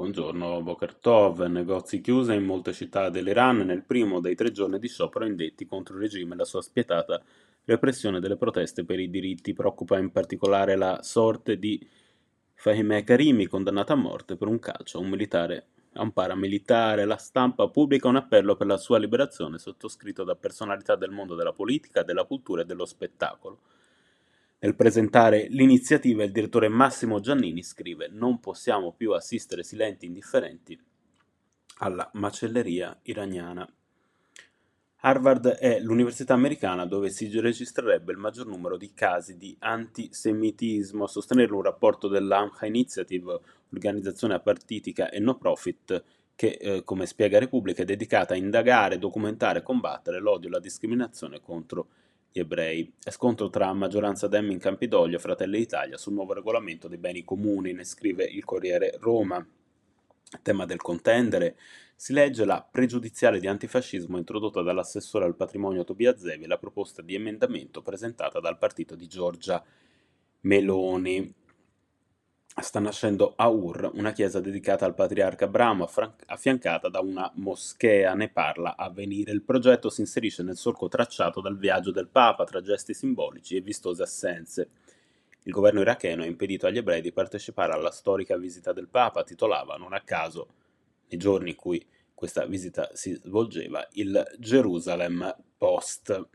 Buongiorno, Boker Tov, negozi chiusi in molte città dell'Iran nel primo dei tre giorni di sciopero indetti contro il regime e la sua spietata repressione delle proteste per i diritti. Preoccupa in particolare la sorte di Fahimeh Karimi, condannato a morte per un calcio a un militare a un paramilitare. La stampa pubblica un appello per la sua liberazione sottoscritto da personalità del mondo della politica, della cultura e dello spettacolo. Nel presentare l'iniziativa il direttore Massimo Giannini scrive «Non possiamo più assistere silenti indifferenti alla macelleria iraniana». Harvard è l'università americana dove si registrerebbe il maggior numero di casi di antisemitismo. A sostenere un rapporto dell'Amha Initiative, organizzazione apartitica e no profit, che, eh, come spiega Repubblica, è dedicata a indagare, documentare e combattere l'odio e la discriminazione contro gli ebrei. È scontro tra maggioranza Dem in Campidoglio e Fratelli d'Italia sul nuovo regolamento dei beni comuni, ne scrive il Corriere Roma. Tema del contendere si legge la pregiudiziale di antifascismo introdotta dall'assessore al patrimonio Tobia Zevi e la proposta di emendamento presentata dal partito di Giorgia Meloni sta nascendo a Ur, una chiesa dedicata al patriarca Abramo, affiancata da una moschea, ne parla a venire. Il progetto si inserisce nel solco tracciato dal viaggio del Papa tra gesti simbolici e vistose assenze. Il governo iracheno ha impedito agli ebrei di partecipare alla storica visita del Papa, titolava non a caso, nei giorni in cui questa visita si svolgeva, il Jerusalem Post.